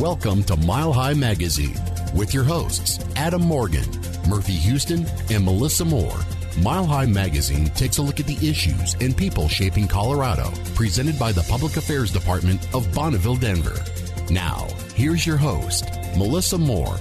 Welcome to Mile High Magazine with your hosts, Adam Morgan, Murphy Houston, and Melissa Moore. Mile High Magazine takes a look at the issues and people shaping Colorado, presented by the Public Affairs Department of Bonneville, Denver. Now, here's your host, Melissa Moore.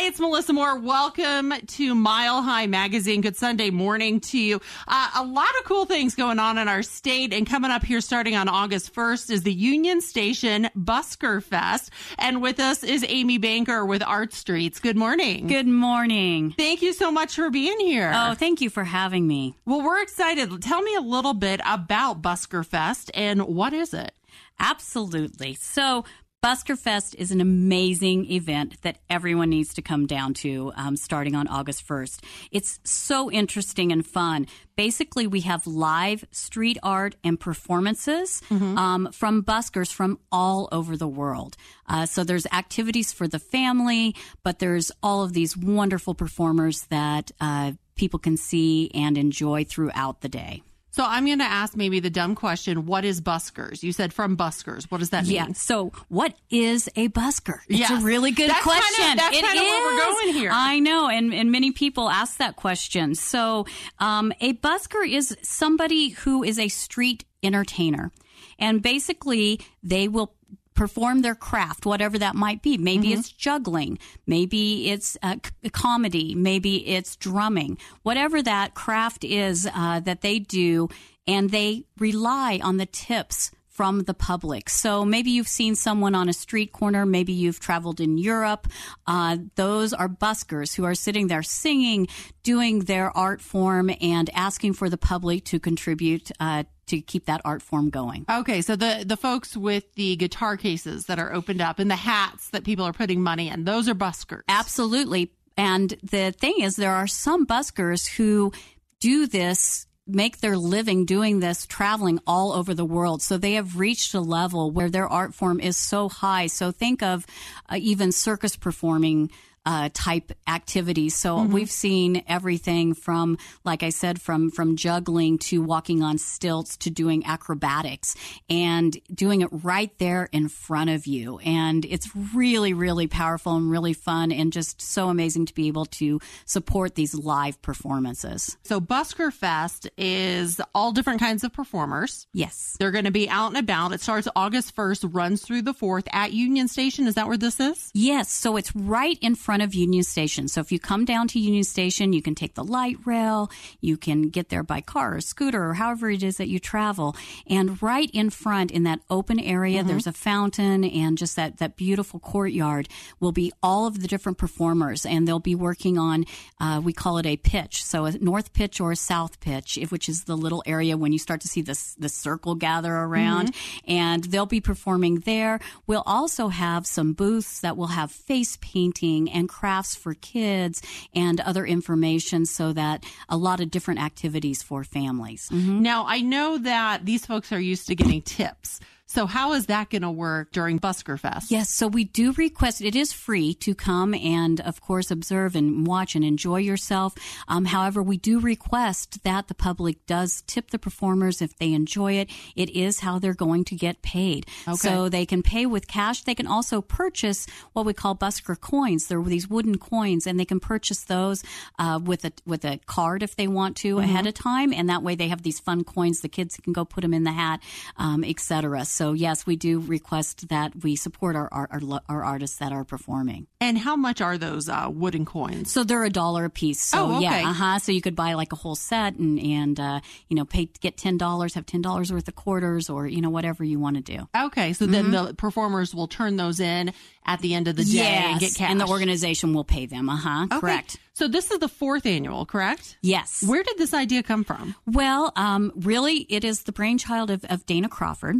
Hi, it's Melissa Moore. Welcome to Mile High Magazine. Good Sunday morning to you. Uh, a lot of cool things going on in our state, and coming up here starting on August 1st is the Union Station Busker Fest. And with us is Amy Banker with Art Streets. Good morning. Good morning. Thank you so much for being here. Oh, thank you for having me. Well, we're excited. Tell me a little bit about Busker Fest and what is it? Absolutely. So, Busker Fest is an amazing event that everyone needs to come down to um, starting on August 1st. It's so interesting and fun. Basically, we have live street art and performances mm-hmm. um, from buskers from all over the world. Uh, so there's activities for the family, but there's all of these wonderful performers that uh, people can see and enjoy throughout the day. So I'm going to ask maybe the dumb question: What is buskers? You said from buskers. What does that mean? Yeah. So what is a busker? It's yes. a really good that's question. Kind of, that's it kind of where we're going here. I know, and and many people ask that question. So um, a busker is somebody who is a street entertainer, and basically they will perform their craft, whatever that might be. Maybe mm-hmm. it's juggling, maybe it's uh, c- comedy, maybe it's drumming, whatever that craft is uh, that they do, and they rely on the tips from the public. So maybe you've seen someone on a street corner, maybe you've traveled in Europe. Uh, those are buskers who are sitting there singing, doing their art form, and asking for the public to contribute uh, to keep that art form going. Okay, so the the folks with the guitar cases that are opened up and the hats that people are putting money in, those are buskers. Absolutely. And the thing is there are some buskers who do this make their living doing this traveling all over the world. So they have reached a level where their art form is so high. So think of uh, even circus performing uh, type activities. So mm-hmm. we've seen everything from, like I said, from from juggling to walking on stilts to doing acrobatics and doing it right there in front of you. And it's really, really powerful and really fun and just so amazing to be able to support these live performances. So Busker Fest is all different kinds of performers. Yes. They're going to be out and about. It starts August 1st, runs through the 4th at Union Station. Is that where this is? Yes. So it's right in front front of Union Station. So if you come down to Union Station, you can take the light rail, you can get there by car or scooter or however it is that you travel. And right in front in that open area, mm-hmm. there's a fountain and just that, that beautiful courtyard will be all of the different performers and they'll be working on, uh, we call it a pitch. So a north pitch or a south pitch, which is the little area when you start to see this, the circle gather around mm-hmm. and they'll be performing there. We'll also have some booths that will have face painting and crafts for kids and other information so that a lot of different activities for families. Mm-hmm. Now, I know that these folks are used to getting tips. So how is that going to work during Busker Fest? Yes, so we do request it is free to come and of course observe and watch and enjoy yourself. Um, however, we do request that the public does tip the performers if they enjoy it. It is how they're going to get paid. Okay. So they can pay with cash. They can also purchase what we call Busker coins. They're these wooden coins, and they can purchase those uh, with a with a card if they want to mm-hmm. ahead of time, and that way they have these fun coins. The kids can go put them in the hat, um, etc. So yes, we do request that we support our, our, our artists that are performing. And how much are those uh, wooden coins? So they're a dollar a piece. So oh, okay. yeah, uh huh. So you could buy like a whole set and and uh, you know pay get ten dollars, have ten dollars worth of quarters, or you know whatever you want to do. Okay, so mm-hmm. then the performers will turn those in at the end of the day yes, and get cash, and the organization will pay them. Uh huh. Okay. Correct. So this is the fourth annual, correct? Yes. Where did this idea come from? Well, um, really, it is the brainchild of, of Dana Crawford,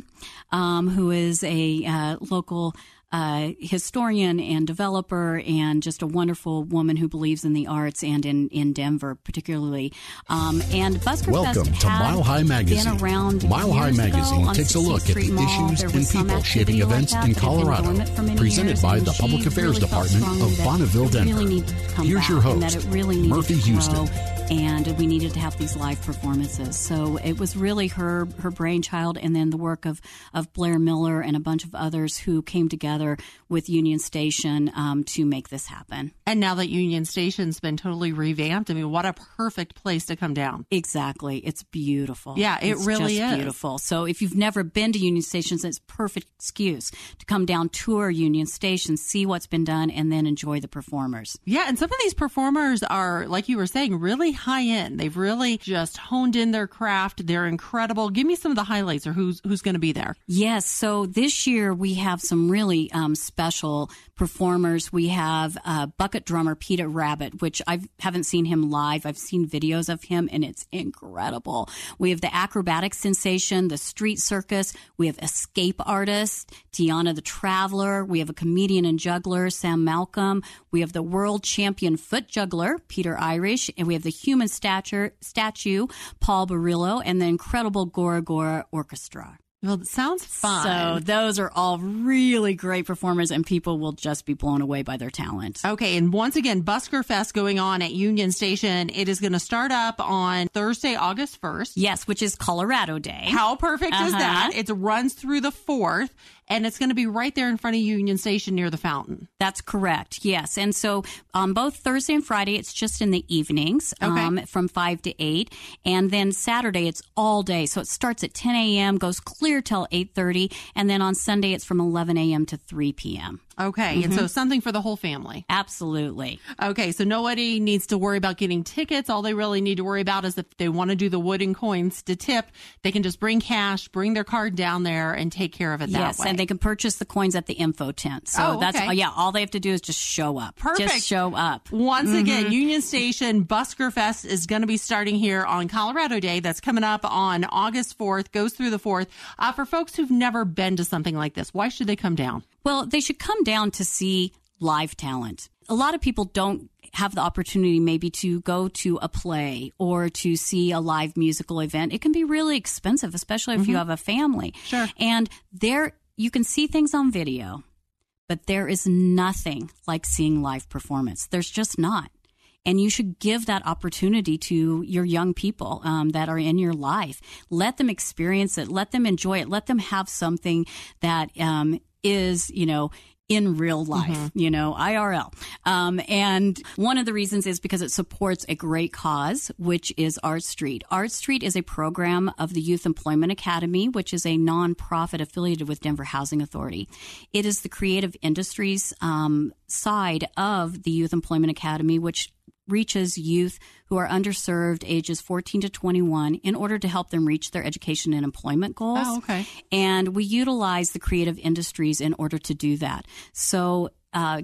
um, who is a uh, local uh, historian and developer, and just a wonderful woman who believes in the arts and in, in Denver, particularly. Um, and Busker Welcome Fest to Mile High Magazine. around Mile High Magazine takes a look at the issues and people shaping events in Colorado. Presented by the Public Affairs really Department of Bonneville, Denver. Really Here's your host, really Murphy Houston. and we needed to have these live performances. So it was really her her brainchild, and then the work of of Blair Miller and a bunch of others who came together with Union Station um, to make this happen. And now that Union Station's been totally revamped, I mean, what a perfect place to come down. Exactly, it's beautiful. Yeah, it it's really is beautiful. So if you've never been to Union Station, it's perfect excuse to come down, tour Union Station, see what's been done, and then enjoy the performers. Yeah, and some of these performers are, like you were saying, really high end. They've really just honed in their craft. They're incredible. Give me some of the highlights or who's who's going to be there. Yes. So this year we have some really um, special performers. We have uh, bucket drummer Peter Rabbit, which I haven't seen him live. I've seen videos of him, and it's incredible. We have the acrobatic sensation, the street circus. We have escape artist Tiana the Traveler. We have a comedian and juggler Sam Malcolm. We have the world champion foot juggler Peter Irish, and we have the human stature statue Paul Barillo, and the incredible Gora Gora Orchestra. Well, it sounds fun. So those are all really great performers, and people will just be blown away by their talent. Okay, and once again, Busker Fest going on at Union Station. It is going to start up on Thursday, August 1st. Yes, which is Colorado Day. How perfect is Uh-huh. that? It runs through the 4th, and it's going to be right there in front of Union Station near the fountain. That's correct. Yes. And so on both Thursday and Friday, it's just in the evenings Okay. um, from 5 to 8. And then Saturday, it's all day. So it starts at 10 a.m., goes clear till 8.30. And then on Sunday, it's from 11 a.m. to 3 p.m. Okay, and so something for the whole family. Absolutely. Okay, so nobody needs to worry about getting tickets. All they really need to worry about is if they want to do the wooden coins to tip, they can just bring cash, bring their card down there, and take care of it that yes, way. and they can purchase the coins at the info tent. So Oh, that's yeah. All they have to do is just show up. Perfect. Just show up. Once Mm-hmm. again, Union Station Busker Fest is going to be starting here on Colorado Day. That's coming up on August 4th, goes through the 4th. Uh, for folks who've never been to something like this, why should they come down? Well, they should come down to see live talent. A lot of people don't have the opportunity maybe to go to a play or to see a live musical event. It can be really expensive, especially if you have a family. Sure. And there you can see things on video, but there is nothing like seeing live performance. There's just not. And you should give that opportunity to your young people um, that are in your life. Let them experience it. Let them enjoy it. Let them have something that um, is, you know, in real life, you know, IRL. Um, and one of the reasons is because it supports a great cause, which is Art Street. Art Street is a program of the Youth Employment Academy, which is a nonprofit affiliated with Denver Housing Authority. It is the creative industries um, side of the Youth Employment Academy, which reaches youth who are underserved ages 14 to 21 in order to help them reach their education and employment goals. Oh, okay. And we utilize the creative industries in order to do that. So, uh,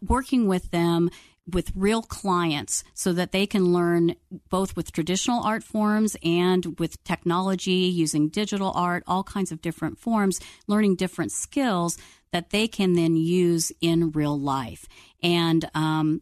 working with them with real clients so that they can learn both with traditional art forms and with technology using digital art, all kinds of different forms, learning different skills that they can then use in real life. And um,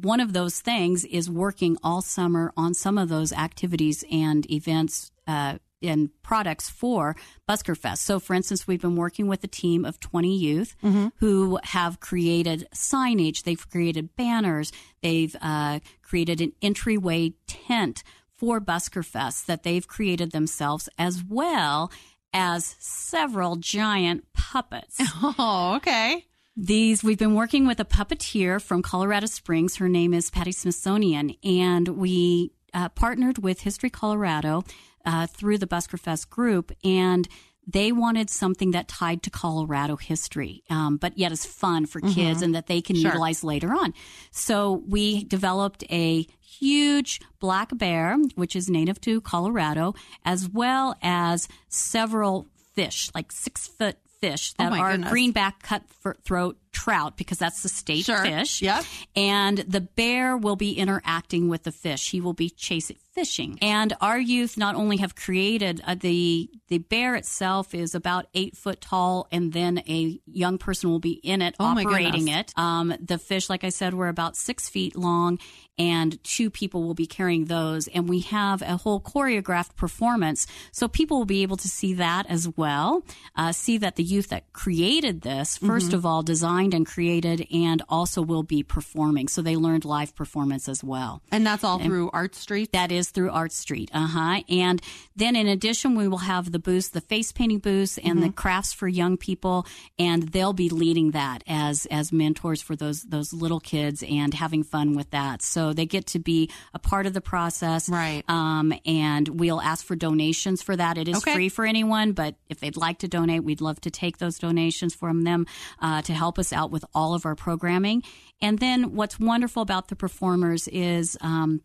one of those things is working all summer on some of those activities and events uh, and products for Busker Fest. So, for instance, we've been working with a team of 20 youth who have created signage, they've created banners, they've uh, created an entryway tent for Busker Fest that they've created themselves, as well as several giant puppets. Oh, okay. These we've been working with a puppeteer from Colorado Springs. Her name is Patty Smithsonian, and we uh, partnered with History Colorado uh, through the Busker Fest group, and they wanted something that tied to Colorado history, um, but yet is fun for kids and that they can Sure. utilize later on. So we developed a huge black bear, which is native to Colorado, as well as several fish, like six foot fish oh that my are goodness. greenback cutthroat trout because that's the state Sure. fish. Yep. And the bear will be interacting with the fish. He will be chasing fishing. And our youth not only have created uh, the the bear itself is about eight foot tall, and then a young person will be in it Oh, operating it. Um, the fish, like I said, were about six feet long, and two people will be carrying those. And we have a whole choreographed performance, so people will be able to see that as well. Uh, see that the youth that created this, 1st of all, designed and created, and also will be performing. So they learned live performance as well. And that's all through Art Street. That is through Art Street. Uh huh. And then in addition, we will have the booth, the face painting booth and the crafts for young people. And they'll be leading that as, as mentors for those, those little kids and having fun with that. So they get to be a part of the process. Right. Um, and we'll ask for donations for that. It is Okay. free for anyone, but if they'd like to donate, we'd love to take those donations from them uh, to help us out with all of our programming. And then what's wonderful about the performers is um,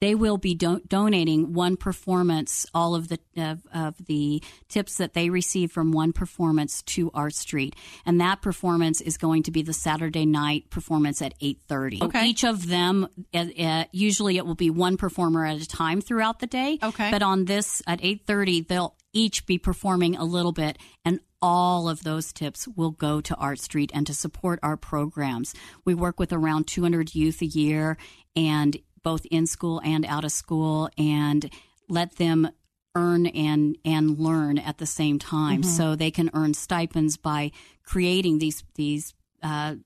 they will be do- donating one performance, all of the of, of the tips that they receive from one performance to Art Street, and that performance is going to be the Saturday night performance at eight thirty. Okay. Each of them, uh, uh, usually it will be one performer at a time throughout the day. Okay. but on this at eight thirty, they'll each be performing a little bit, and all of those tips will go to Art Street and to support our programs. We work with around 200 youth a year, and both in school and out of school, and let them earn and and learn at the same time, so they can earn stipends by creating these these. Uh,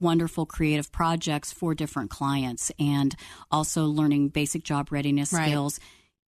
wonderful creative projects for different clients and also learning basic job readiness Right. skills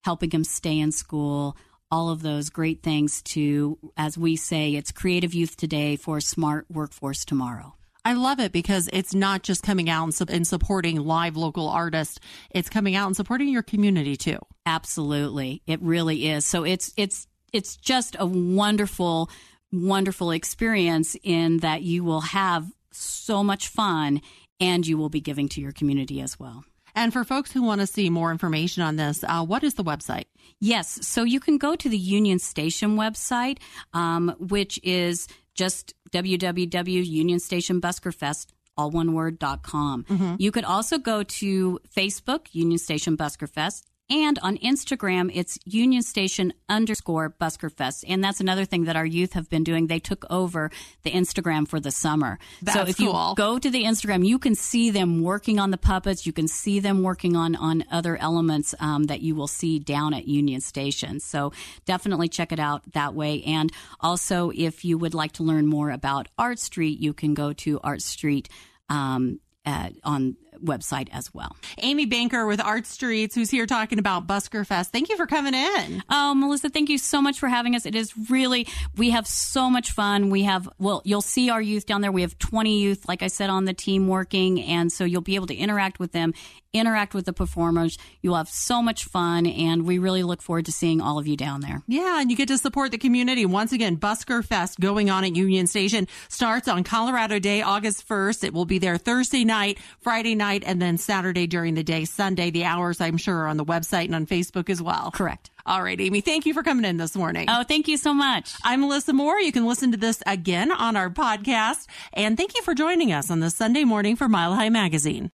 helping them stay in school all of those great things to as we say it's creative youth today for smart workforce tomorrow I love it because it's not just coming out and, and supporting live local artists. It's coming out and supporting your community too. absolutely it really is so it's it's it's just a wonderful wonderful experience in that you will have so much fun and you will be giving to your community as well And for folks who want to see more information on this, uh, what is the website? Yes. So you can go to the Union Station website, um, which is just www.unionstationbuskerfest all one word dot com. You could also go to Facebook, Union Station Busker Fest, and on Instagram, it's Union Station underscore Busker Fest. And that's another thing that our youth have been doing. They took over the Instagram for the summer. so That's if you cool. go to the Instagram, you can see them working on the puppets. You can see them working on on other elements um, that you will see down at Union Station. So definitely check it out that way. And also, if you would like to learn more about Art Street, you can go to Art Street. Um, uh, on website as well. Amy Banker with Art Streets, who's here talking about Busker Fest. Thank you for coming in. Oh, Melissa, thank you so much for having us. It is really, we have so much fun. We have, well, you'll see our youth down there. We have 20 youth, like I said, on the team working. And so you'll be able to interact with them, interact with the performers. You'll have so much fun. And we really look forward to seeing all of you down there. Yeah, and you get to support the community. Once again, Busker Fest going on at Union Station starts on Colorado Day, August 1st. It will be there Thursday night, Friday night, and then Saturday during the day. Sunday, the hours, I'm sure, are on the website and on Facebook as well. Correct. All right, Amy, thank you for coming in this morning. Oh, thank you so much. I'm Melissa Moore. You can listen to this again on our podcast. And thank you for joining us on this Sunday morning for Mile High Magazine.